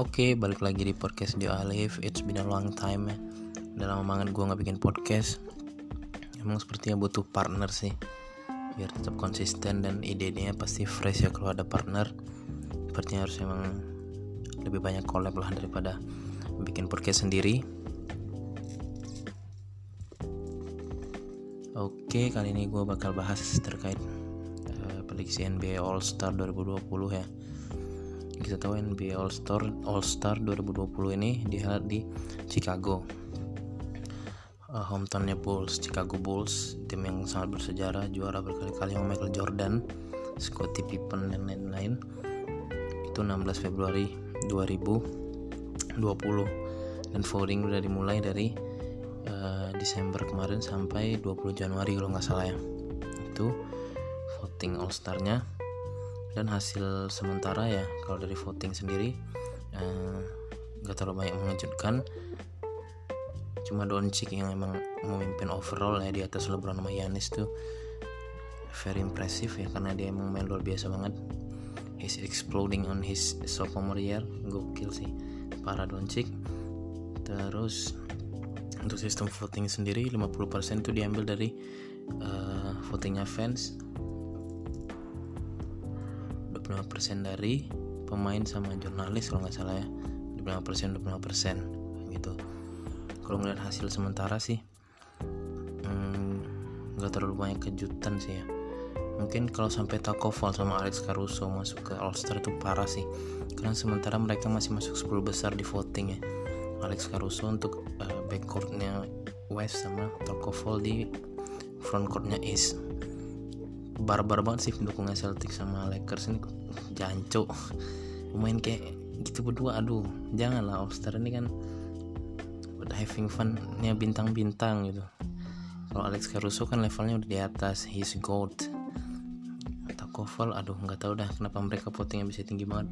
Oke, balik lagi di podcast di Alif. It's been a long time ya. Udah lama banget gue nggak bikin podcast. Emang sepertinya butuh partner sih, biar tetap konsisten dan ide-idenya pasti fresh ya kalau ada partner. Sepertinya harus emang lebih banyak collab lah daripada bikin podcast sendiri. Oke, kali ini gue bakal bahas terkait uh, prediksi NBA All Star 2020 ya kita tahu NBA All Star All Star 2020 ini dihelat di Chicago. Uh, hometownnya Bulls Chicago Bulls tim yang sangat bersejarah juara berkali-kali sama Michael Jordan Scottie Pippen dan lain-lain. Itu 16 Februari 2020 dan voting udah dimulai dari uh, Desember kemarin sampai 20 Januari kalau nggak salah ya. Itu voting All Star-nya dan hasil sementara ya kalau dari voting sendiri eh, nggak uh, terlalu banyak mengejutkan. Cuma Doncic yang emang memimpin overall ya di atas LeBron sama Giannis tuh very impressive ya karena dia emang main luar biasa banget. He's exploding on his sophomore year gokil sih para Doncic terus untuk sistem voting sendiri 50% itu diambil dari uh, votingnya fans 25% dari pemain sama jurnalis kalau nggak salah ya. 25% 25% gitu. Kalau melihat hasil sementara sih hmm, nggak hmm, terlalu banyak kejutan sih ya. Mungkin kalau sampai Takoval sama Alex Caruso masuk ke All Star itu parah sih. Karena sementara mereka masih masuk 10 besar di voting ya. Alex Caruso untuk uh, backcourtnya West sama Takoval di frontcourtnya East. Barbar banget sih pendukungnya Celtic sama Lakers ini jancu main kayak gitu berdua. Aduh janganlah Star ini kan udah having fun nya bintang-bintang gitu. Kalau Alex Caruso kan levelnya udah di atas. He's gold. Atau Koval aduh nggak tahu dah kenapa mereka votingnya bisa tinggi banget.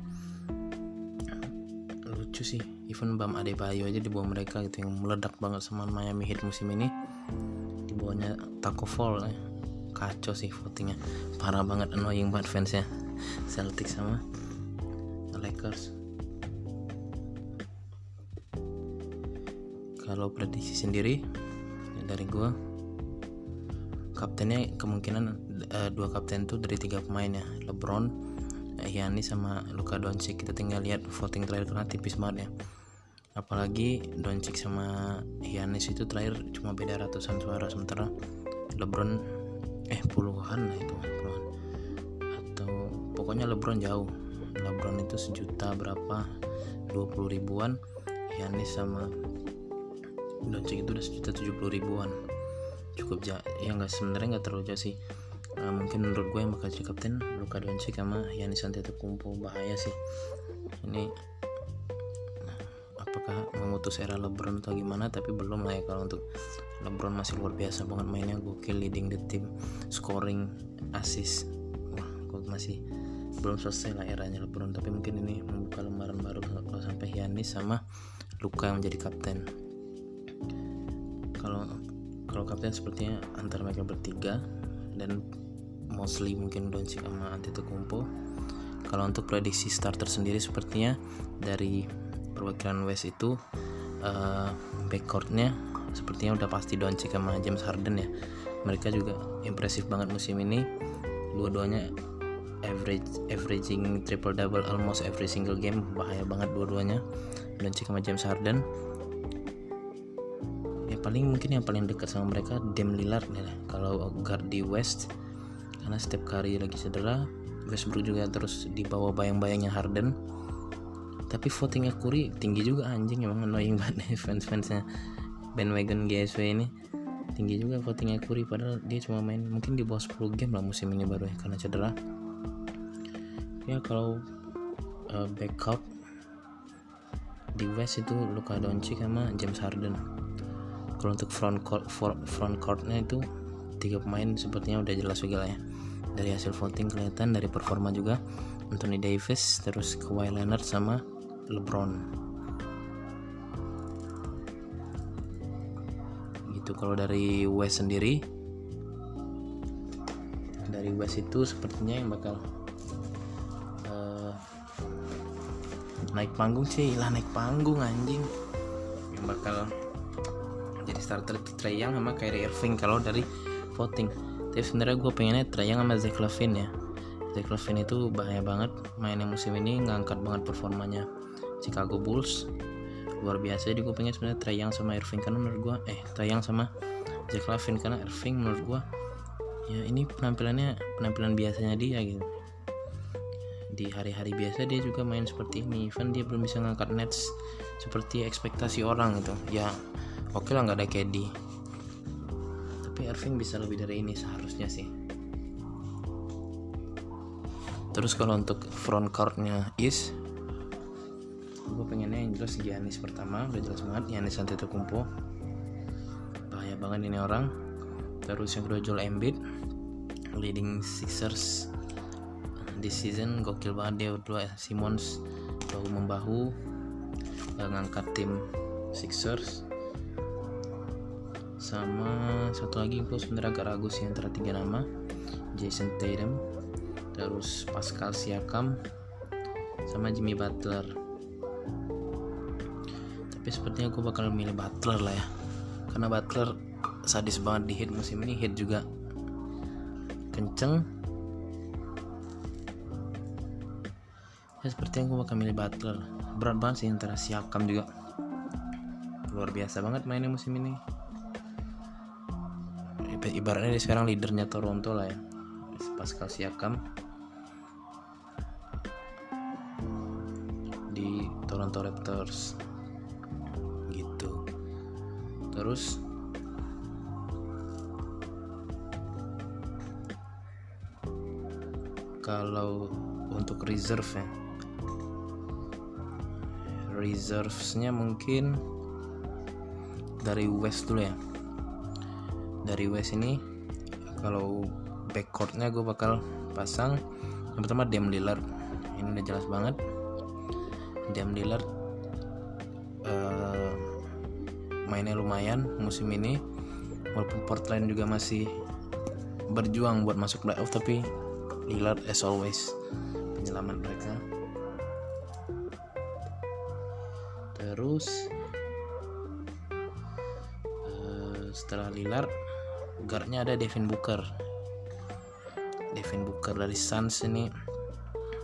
Lucu sih even Bam Adebayo aja di bawah mereka gitu yang meledak banget sama Miami Heat musim ini. Di bawahnya Taco Fall eh. Kacau sih votingnya. Parah banget annoying banget fansnya Celtic sama Lakers. Kalau prediksi sendiri dari gue kaptennya kemungkinan uh, dua kapten tuh dari tiga pemain ya. LeBron Giannis sama Luka Doncic. Kita tinggal lihat voting terakhir karena tipis banget ya. Apalagi Doncic sama Giannis itu terakhir cuma beda ratusan suara sementara LeBron eh puluhan lah itu pokoknya LeBron jauh. LeBron itu sejuta berapa? 20 ribuan. Yanis sama Doncic itu udah sejuta 70 ribuan. Cukup jauh. Ya nggak sebenarnya nggak terlalu jauh sih. Uh, mungkin menurut gue yang bakal jadi kapten Luka Doncic sama Yanis Antetokounmpo. Bahaya sih. Ini apakah memutus era LeBron atau gimana? Tapi belum lah ya kalau untuk LeBron masih luar biasa banget mainnya. Gokil leading the team scoring assist. Wah kok masih belum selesai lah eranya LeBron tapi mungkin ini membuka lembaran baru kalau sampai Yanis sama Luka yang menjadi kapten. Kalau kalau kapten sepertinya antara mereka bertiga dan mostly mungkin Doncic sama Antetokounmpo. Kalau untuk prediksi starter sendiri sepertinya dari perwakilan West itu uh, backcourtnya sepertinya udah pasti Doncic sama James Harden ya. Mereka juga impresif banget musim ini. Dua-duanya average averaging triple double almost every single game. Bahaya banget dua-duanya. Doncic sama James Harden. Ya paling mungkin yang paling dekat sama mereka Dame Lillard ya kalau guard di West karena setiap kali lagi cedera Westbrook juga terus di bawah bayang-bayangnya Harden. Tapi votingnya Curry tinggi juga anjing. Emang annoying banget fans-fansnya. Bandwagon GSW ini tinggi juga votingnya Curry padahal dia cuma main mungkin di bawah 10 game lah musim ini baru ya karena cedera ya kalau uh, backup di West itu Luka Doncic sama James Harden. Kalau untuk front court front courtnya itu tiga pemain sepertinya udah jelas juga lah ya. Dari hasil voting kelihatan dari performa juga. Anthony Davis terus Kawhi Leonard sama LeBron. Gitu. Kalau dari West sendiri dari West itu sepertinya yang bakal naik panggung sih lah naik panggung anjing. Yang bakal jadi starter itu Trae Young sama Kyrie Irving kalau dari voting. Tapi sebenarnya gue pengennya Trae Young sama Zach Levine ya. Zach Levine itu bahaya banget mainnya musim ini ngangkat banget performanya. Chicago Bulls. Luar biasa jadi gue pengen sebenarnya Trae Young sama Irving karena menurut gue eh Trae Young sama Zach Levine karena Irving menurut gue ya ini penampilannya penampilan biasanya dia gitu di hari-hari biasa dia juga main seperti ini. Even dia belum bisa ngangkat nets seperti ekspektasi orang gitu. Ya oke okay lah nggak ada KD tapi Irving bisa lebih dari ini seharusnya sih. Terus kalau untuk front courtnya is? Gue pengennya yang jelas Giannis pertama udah jelas banget Giannis Antetokounmpo. Bahaya banget ini orang. Terus yang kedua Joel Embiid. Leading Sixers this season gokil banget dia berdua Simmons bahu membahu ngangkat tim Sixers. Sama satu lagi gue sebenarnya agak ragu sih antara tiga nama. Jason Tatum terus Pascal Siakam sama Jimmy Butler. Tapi sepertinya gue bakal milih Butler lah ya. Karena Butler sadis banget di hit musim ini. Hit juga kenceng ya seperti yang gue bakal milih Butler. Berat banget sih antara Siakam juga. Luar biasa banget mainnya musim ini. Ibaratnya dia sekarang leadernya Toronto lah ya. Pascal Siakam. Di Toronto Raptors. Gitu. Terus kalau untuk reserve ya reservesnya mungkin dari West dulu ya. Dari West ini kalau backcourtnya gue bakal pasang yang pertama Dame Lillard. Ini udah jelas banget. Dame Lillard uh, mainnya lumayan musim ini. Walaupun Portland juga masih berjuang buat masuk playoff tapi Lillard as always penyelamat mereka terus uh, setelah Lillard guardnya ada Devin Booker. Devin Booker dari Suns ini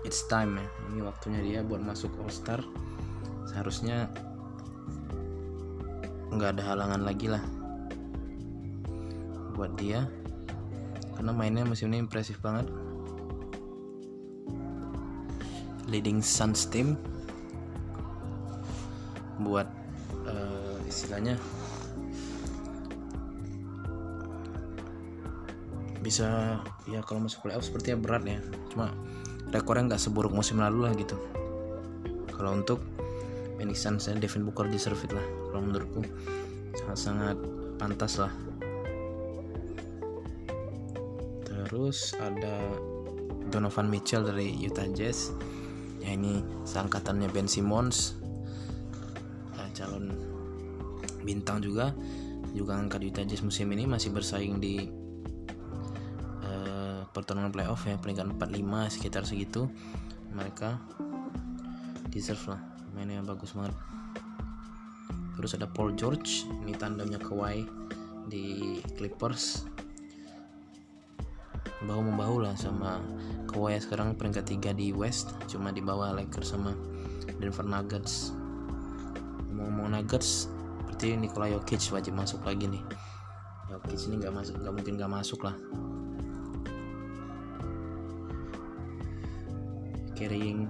it's time ya. Ini waktunya dia buat masuk All Star seharusnya nggak ada halangan lagi lah buat dia. Karena mainnya musim ini impresif banget. Leading Suns team buat uh, istilahnya bisa ya kalau masuk playoff sepertinya berat ya. Cuma rekornya nggak seburuk musim lalu lah gitu. Kalau untuk Phoenix Suns ya Devin Booker deserve it lah kalau menurutku. Sangat-sangat pantas lah. Terus ada Donovan Mitchell dari Utah Jazz. Ya ini seangkatannya Ben Simmons calon bintang juga juga angkat Utah Jazz musim ini masih bersaing di uh, pertarungan playoff ya peringkat 45 sekitar segitu. Mereka deserve lah mainnya bagus banget. Terus ada Paul George ini tandemnya Kawhi di Clippers. Bahu membahu lah sama Kawhi sekarang peringkat 3 di West cuma di bawah Lakers sama Denver Nuggets ngomong-ngomong Nuggets berarti Nikola Jokic wajib masuk lagi nih. Jokic ini nggak masuk nggak mungkin nggak masuk lah. Carrying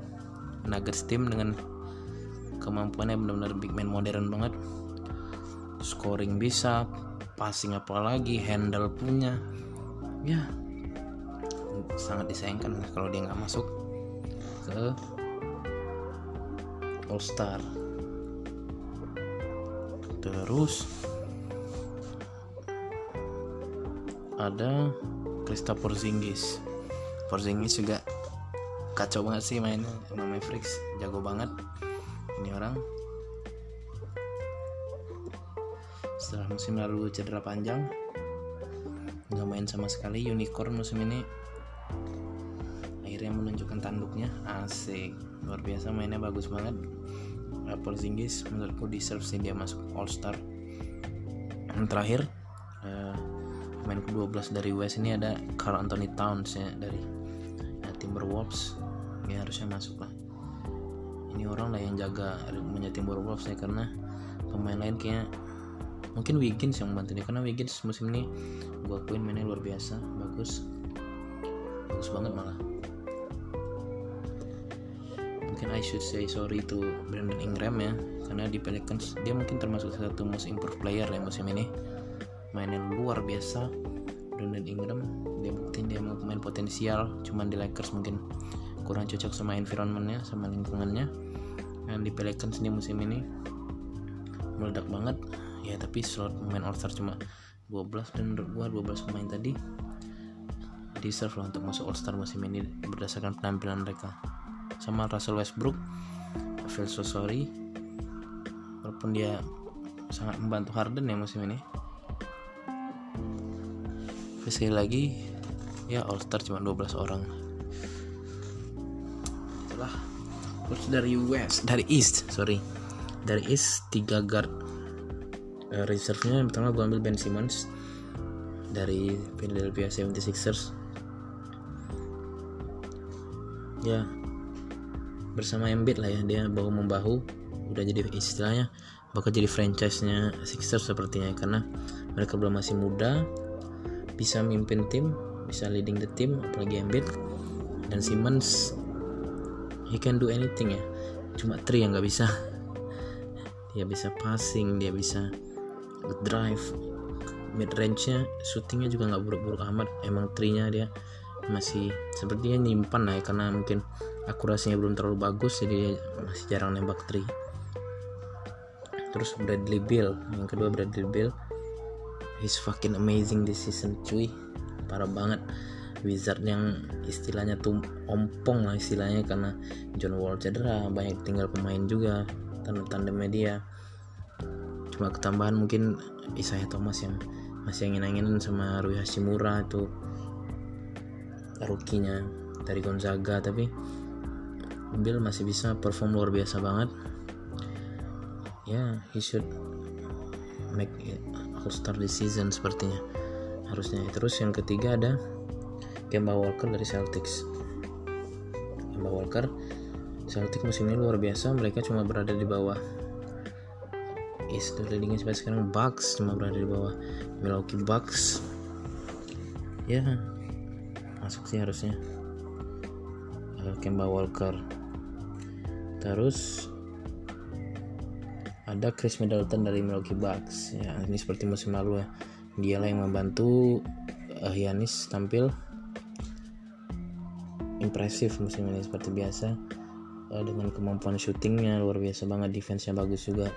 Nuggets team dengan kemampuannya benar-benar big man modern banget. Scoring bisa passing apalagi handle punya. Ya sangat disayangkan kalau dia nggak masuk ke All Star terus. Ada Krista Porzingis. Porzingis juga kacau banget sih mainnya sama Mavericks. Jago banget ini orang. Setelah musim lalu cedera panjang nggak main sama sekali unicorn musim ini. Akhirnya menunjukkan tanduknya. Asik. Luar biasa mainnya bagus banget Porzingis menurutku deserve sih dia masuk All Star yang terakhir uh, pemain ke-12 dari West ini ada Carl Anthony Towns ya dari uh, Timberwolves. Ya harusnya masuk lah. Ini orang lah yang jaga punya Timberwolves ya karena pemain lain kayaknya mungkin Wiggins yang membantu dia karena Wiggins musim ini gua akuin mainnya luar biasa bagus. Bagus banget malah mungkin I should say sorry to Brandon Ingram ya karena di Pelicans dia mungkin termasuk satu most improved player ya musim ini. Mainin luar biasa Brandon Ingram dia buktiin dia mau pemain potensial cuman di Lakers mungkin kurang cocok sama environmentnya sama lingkungannya. Dan di Pelicans di musim ini meledak banget. Ya tapi slot pemain All Star cuma 12 dan menurut gua 12 pemain tadi deserve lah untuk masuk All Star musim ini berdasarkan penampilan mereka sama Russell Westbrook. I feel so sorry. Walaupun dia sangat membantu Harden ya musim ini. Tapi lagi ya All Star cuma 12 orang. Itulah. Terus dari West dari East sorry. Dari East 3 guard. Uh, reserve-nya yang pertama gue ambil Ben Simmons. Dari Philadelphia 76ers ya bersama Embiid lah ya. Dia bahu membahu udah jadi istilahnya bakal jadi franchise-nya Sixers sepertinya. Karena mereka belum masih muda bisa mimpin tim bisa leading the team apalagi Embiid dan Simmons he can do anything ya. Cuma three yang nggak bisa. Dia bisa passing dia bisa drive. Mid range nya shootingnya juga nggak buruk-buruk amat. Emang trinya dia masih sepertinya nyimpan lah ya karena mungkin akurasinya belum terlalu bagus jadi masih jarang nembak tri terus Bradley Bill yang kedua Bradley Bill he's fucking amazing this season cuy. Parah banget. Wizard yang istilahnya tuh ompong lah istilahnya karena John Wall cedera banyak tinggal pemain juga tanda-tanda media. Cuma ketambahan mungkin Isaiah Thomas yang masih angin-anginan sama Rui Hashimura itu rukinya dari Gonzaga tapi Bill masih bisa perform luar biasa banget. Ya yeah, he should make all star this season sepertinya. Harusnya. Terus yang ketiga ada Kemba Walker dari Celtics. Kemba Walker Celtics musim ini luar biasa mereka cuma berada di bawah. East tuh leadingnya sampai sekarang Bucks cuma berada di bawah. Milwaukee Bucks. Ya masuk sih harusnya. Kemba Walker terus ada Chris Middleton dari Milwaukee Bucks. Ya ini seperti musim lalu ya. Dia lah yang membantu uh, Yanis tampil impresif musim ini seperti biasa. Uh, dengan kemampuan syutingnya luar biasa banget. Defense-nya bagus juga.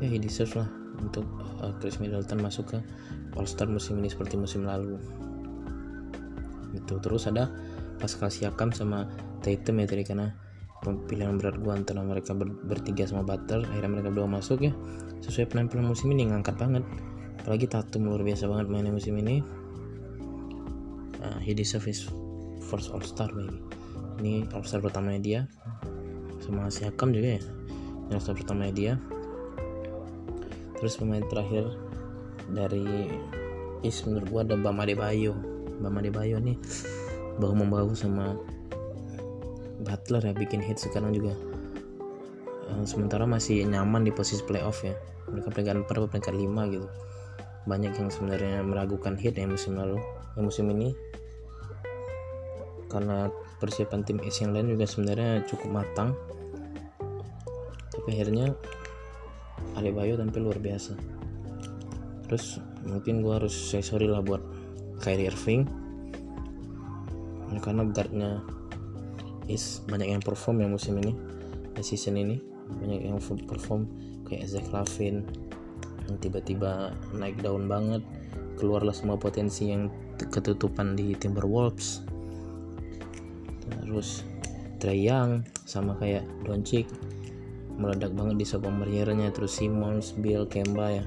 Ya he deserve lah untuk uh, Chris Middleton masuk ke All Star musim ini seperti musim lalu. Itu terus ada Pascal Siakam sama Tatum ya tadi karena pilihan berat gua antara mereka ber bertiga sama Butter akhirnya mereka berdua masuk ya. Sesuai penampilan musim ini ngangkat banget. Apalagi Tatum luar biasa banget mainnya musim ini. Uh, he deserve his first All Star baby. Ini All Star pertamanya dia. Sama Siakam juga ya. All Star pertamanya dia. Terus pemain terakhir dari Is menurut gua ada Bam Adebayo. Bam Adebayo nih bahu membahu sama Butler ya bikin hit sekarang juga. Uh, sementara masih nyaman di posisi playoff ya. Mereka peringkat 4 atau peringkat 5 gitu. Banyak yang sebenarnya meragukan hit ya musim lalu yang musim ini. Karena persiapan tim East yang lain juga sebenarnya cukup matang. Tapi akhirnya Adebayo tampil luar biasa. Terus mungkin gue harus say sorry lah buat Kyrie Irving. Karena guardnya is banyak yang perform ya musim ini di season ini. Banyak yang perform kayak Zach Lavin yang tiba-tiba naik daun banget keluarlah semua potensi yang ketutupan di Timberwolves. Terus Trey Young sama kayak Doncic meledak banget di sophomore pembayarannya terus Simmons, Bill, Kemba ya.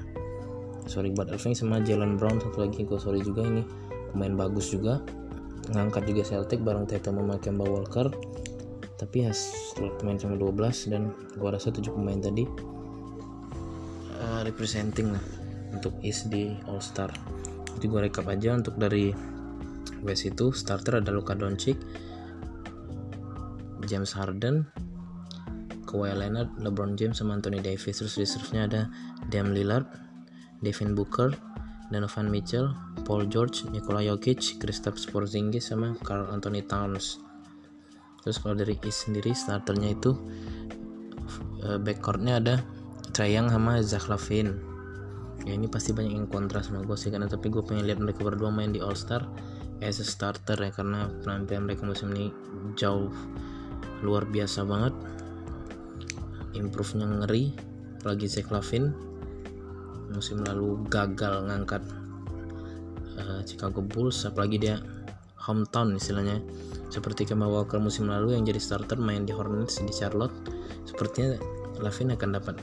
Sorry buat Irving sama Jalen Brown satu lagi. Gue sorry juga ini. Pemain bagus juga ngangkat juga Celtic bareng Tatum sama Kemba Walker. Tapi ya setelah pemain cuma 12 dan gua rasa 7 pemain tadi uh, representing lah untuk East di All Star jadi gua rekap aja untuk dari West itu starter ada Luka Doncic James Harden Kawhi Leonard, LeBron James sama Anthony Davis. Terus reserve-nya ada Damian Lillard, Devin Booker, Donovan Mitchell, Paul George, Nikola Jokic, Kristaps Porzingis sama Carl Anthony Towns. Terus kalau dari East sendiri starternya itu uh, backcourtnya ada Trae Young sama Zach Lavine. Ya ini pasti banyak yang kontra sama gue sih karena tapi gue pengen lihat mereka berdua main di All Star as a starter ya karena penampilan mereka musim ini jauh luar biasa banget improve-nya ngeri apalagi Zach Lavin musim lalu gagal ngangkat uh, Chicago Bulls apalagi dia hometown istilahnya. Seperti Kemba Walker musim lalu yang jadi starter main di Hornets di Charlotte sepertinya Lavin akan dapat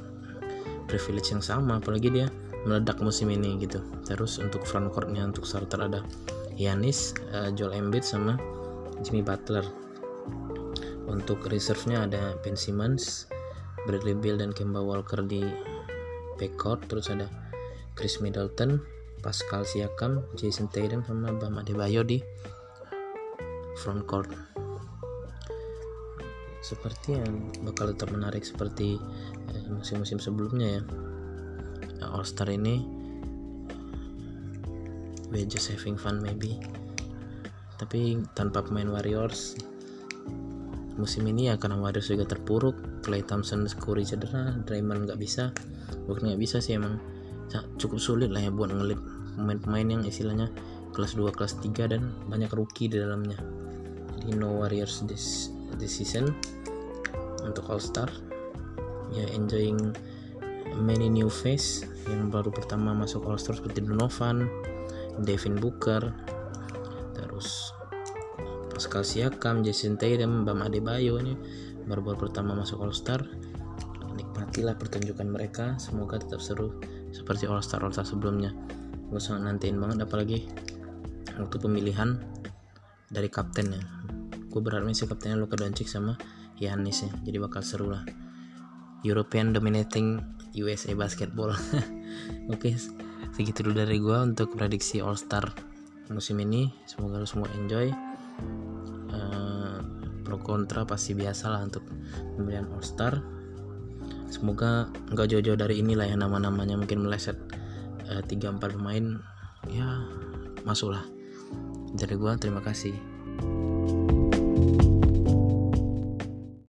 privilege yang sama apalagi dia meledak musim ini gitu. Terus untuk front courtnya untuk starter ada Yanis, uh, Joel Embiid sama Jimmy Butler. Untuk reserve-nya ada Ben Simmons, Bradley Beal dan Kemba Walker di backcourt. Terus ada Chris Middleton Pascal Siakam Jason Tatum sama Bam Adebayo di front court. Seperti yang bakal tetap menarik seperti eh, musim-musim sebelumnya ya. All Star ini we just having fun maybe. Tapi tanpa pemain Warriors musim ini ya karena Warriors juga terpuruk. Clay Thompson Curry cedera Draymond nggak bisa. Bukan nggak bisa sih emang cukup sulit lah ya buat ngelit pemain-pemain yang istilahnya kelas 2 kelas 3 dan banyak rookie di dalamnya jadi no Warriors this, this season untuk All Star ya enjoying many new face yang baru pertama masuk All Star seperti Donovan Devin Booker terus Pascal Siakam, Jason Tatum, Bam Adebayo ini baru-baru pertama masuk All Star. Nikmatilah pertunjukan mereka, semoga tetap seru seperti All Star All Star sebelumnya. Gue sangat nantiin banget apalagi waktu pemilihan dari kapten ya. Gue berharap sih kaptennya Luka Doncic sama Giannis ya, jadi bakal seru lah. European dominating USA basketball. Oke, segitu dulu dari gue untuk prediksi All Star musim ini. Semoga lo semua enjoy uh, pro kontra pasti biasa lah untuk pemilihan All Star semoga nggak jauh-jauh dari inilah ya nama-namanya mungkin meleset uh, 3-4 pemain ya masuklah. Dari gua terima kasih